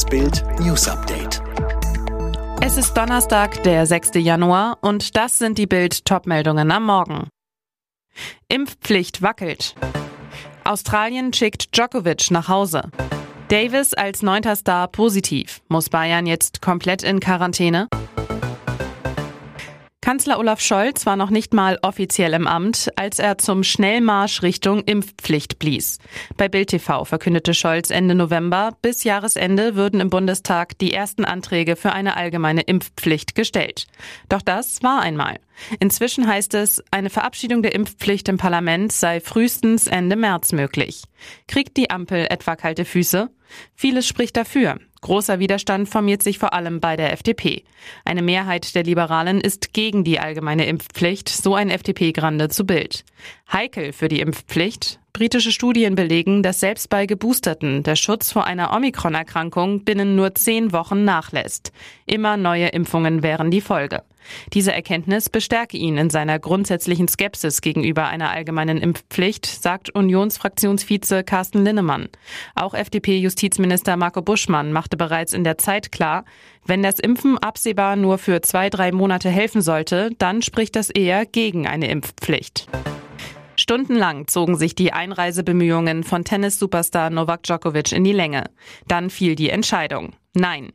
Das Bild News Update. Es ist Donnerstag, der 6. Januar und das sind die Bild Topmeldungen am Morgen. Impfpflicht wackelt. Australien schickt Djokovic nach Hause. Davis als neunter Star positiv. Muss Bayern jetzt komplett in Quarantäne? Kanzler Olaf Scholz war noch nicht mal offiziell im Amt, als er zum Schnellmarsch Richtung Impfpflicht blies. Bei Bild TV verkündete Scholz Ende November, bis Jahresende würden im Bundestag die ersten Anträge für eine allgemeine Impfpflicht gestellt. Doch das war einmal. Inzwischen heißt es, eine Verabschiedung der Impfpflicht im Parlament sei frühestens Ende März möglich. Kriegt die Ampel etwa kalte Füße? Vieles spricht dafür. Großer Widerstand formiert sich vor allem bei der FDP. Eine Mehrheit der Liberalen ist gegen die allgemeine Impfpflicht, so ein FDP-Grande zu Bild. Heikel für die Impfpflicht. Britische Studien belegen, dass selbst bei Geboosterten der Schutz vor einer Omikron-Erkrankung binnen nur zehn Wochen nachlässt. Immer neue Impfungen wären die Folge. Diese Erkenntnis bestärke ihn in seiner grundsätzlichen Skepsis gegenüber einer allgemeinen Impfpflicht, sagt Unionsfraktionsvize Carsten Linnemann. Auch FDP-Justizminister Marco Buschmann machte bereits in der Zeit klar, wenn das Impfen absehbar nur für zwei, drei Monate helfen sollte, dann spricht das eher gegen eine Impfpflicht. Stundenlang zogen sich die Einreisebemühungen von Tennis-Superstar Novak Djokovic in die Länge. Dann fiel die Entscheidung. Nein.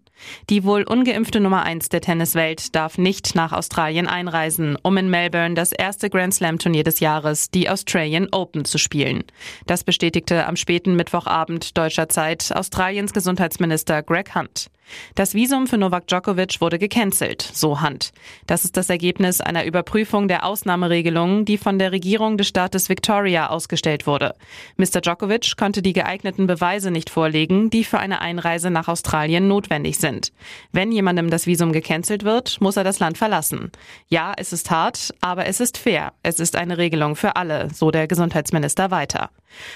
Die wohl ungeimpfte Nummer eins der Tenniswelt darf nicht nach Australien einreisen, um in Melbourne das erste Grand Slam Turnier des Jahres, die Australian Open, zu spielen. Das bestätigte am späten Mittwochabend deutscher Zeit Australiens Gesundheitsminister Greg Hunt. Das Visum für Novak Djokovic wurde gecancelt, so Hunt. Das ist das Ergebnis einer Überprüfung der Ausnahmeregelungen, die von der Regierung des Staates Victoria ausgestellt wurde. Mr. Djokovic konnte die geeigneten Beweise nicht vorlegen, die für eine Einreise nach Australien notwendig sind. Wenn jemandem das Visum gecancelt wird, muss er das Land verlassen. Ja, es ist hart, aber es ist fair. Es ist eine Regelung für alle, so der Gesundheitsminister weiter.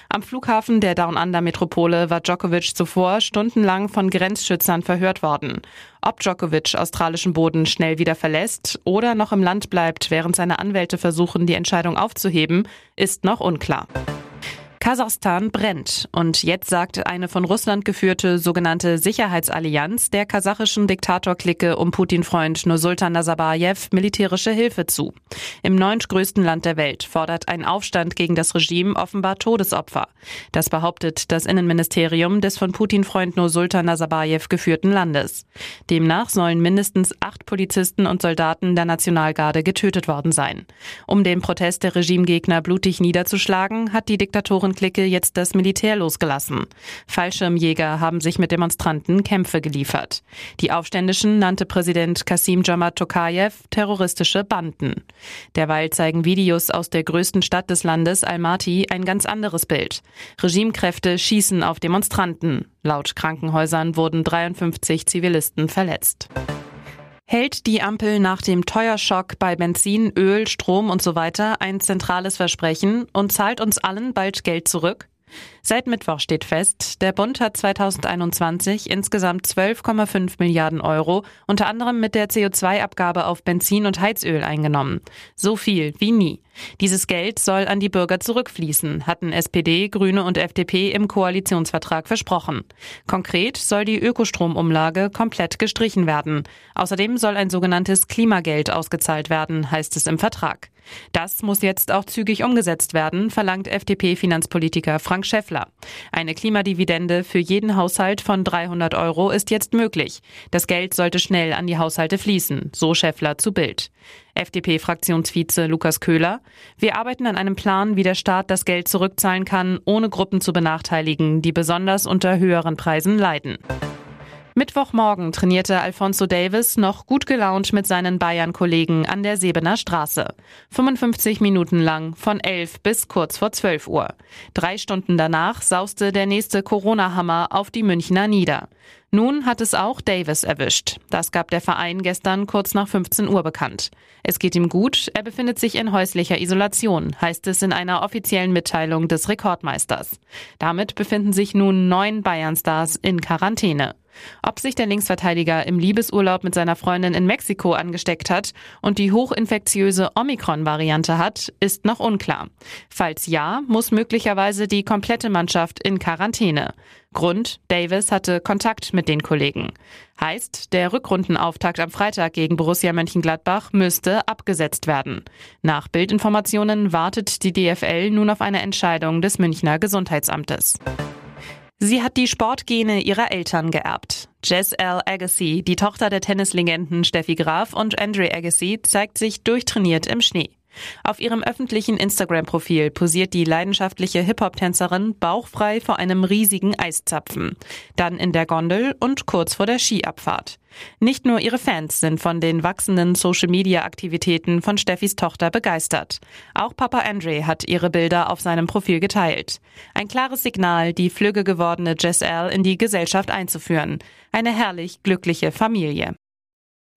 Am Flughafen der Down Under Metropole war Djokovic zuvor stundenlang von Grenzschützern verhört worden. Ob Djokovic australischen Boden schnell wieder verlässt oder noch im Land bleibt, während seine Anwälte versuchen, die Entscheidung aufzuheben, ist noch unklar. Kasachstan brennt. Und jetzt sagt eine von Russland geführte sogenannte Sicherheitsallianz der kasachischen Diktatorklicke um Putin-Freund Nursultan Nazarbayev militärische Hilfe zu. Im neuntgrößten Land der Welt fordert ein Aufstand gegen das Regime offenbar Todesopfer. Das behauptet das Innenministerium des von Putin-Freund Nursultan Nazarbayev geführten Landes. Demnach sollen mindestens acht Polizisten und Soldaten der Nationalgarde getötet worden sein. Um den Protest der Regimegegner blutig niederzuschlagen, hat die Diktatorin Clique jetzt das Militär losgelassen. Fallschirmjäger haben sich mit Demonstranten Kämpfe geliefert. Die Aufständischen nannte Präsident Kasim Jomart Tokayev terroristische Banden. Derweil zeigen Videos aus der größten Stadt des Landes, Almaty, ein ganz anderes Bild. Regimekräfte schießen auf Demonstranten. Laut Krankenhäusern wurden 53 Zivilisten verletzt. Hält die Ampel nach dem Teuerschock bei Benzin, Öl, Strom und so weiter ein zentrales Versprechen und zahlt uns allen bald Geld zurück? Seit Mittwoch steht fest, der Bund hat 2021 insgesamt 12,5 Milliarden Euro, unter anderem mit der CO2-Abgabe auf Benzin und Heizöl eingenommen. So viel wie nie. Dieses Geld soll an die Bürger zurückfließen, hatten SPD, Grüne und FDP im Koalitionsvertrag versprochen. Konkret soll die Ökostromumlage komplett gestrichen werden. Außerdem soll ein sogenanntes Klimageld ausgezahlt werden, heißt es im Vertrag. Das muss jetzt auch zügig umgesetzt werden, verlangt FDP-Finanzpolitiker Frank Schäffler. Eine Klimadividende für jeden Haushalt von 300 Euro ist jetzt möglich. Das Geld sollte schnell an die Haushalte fließen, so Schäffler zu Bild. FDP-Fraktionsvize Lukas Köhler. Wir arbeiten an einem Plan, wie der Staat das Geld zurückzahlen kann, ohne Gruppen zu benachteiligen, die besonders unter höheren Preisen leiden. Mittwochmorgen trainierte Alfonso Davis noch gut gelaunt mit seinen Bayern-Kollegen an der Sebener Straße. 55 Minuten lang, von 11 bis kurz vor 12 Uhr. Drei Stunden danach sauste der nächste Corona-Hammer auf die Münchner nieder. Nun hat es auch Davis erwischt. Das gab der Verein gestern kurz nach 15 Uhr bekannt. Es geht ihm gut, er befindet sich in häuslicher Isolation, heißt es in einer offiziellen Mitteilung des Rekordmeisters. Damit befinden sich nun neun Bayern-Stars in Quarantäne. Ob sich der Linksverteidiger im Liebesurlaub mit seiner Freundin in Mexiko angesteckt hat und die hochinfektiöse Omikron-Variante hat, ist noch unklar. Falls ja, muss möglicherweise die komplette Mannschaft in Quarantäne. Grund, Davis hatte Kontakt mit den Kollegen. Heißt, der Rückrundenauftakt am Freitag gegen Borussia Mönchengladbach müsste abgesetzt werden. Nach Bildinformationen wartet die DFL nun auf eine Entscheidung des Münchner Gesundheitsamtes. Sie hat die Sportgene ihrer Eltern geerbt. Jess L. Agassi, die Tochter der Tennislegenden Steffi Graf und Andre Agassi, zeigt sich durchtrainiert im Schnee. Auf ihrem öffentlichen Instagram-Profil posiert die leidenschaftliche Hip-Hop-Tänzerin bauchfrei vor einem riesigen Eiszapfen. Dann in der Gondel und kurz vor der Skiabfahrt. Nicht nur ihre Fans sind von den wachsenden Social-Media-Aktivitäten von Steffis Tochter begeistert. Auch Papa Andre hat ihre Bilder auf seinem Profil geteilt. Ein klares Signal, die flügge gewordene Jess L in die Gesellschaft einzuführen. Eine herrlich glückliche Familie.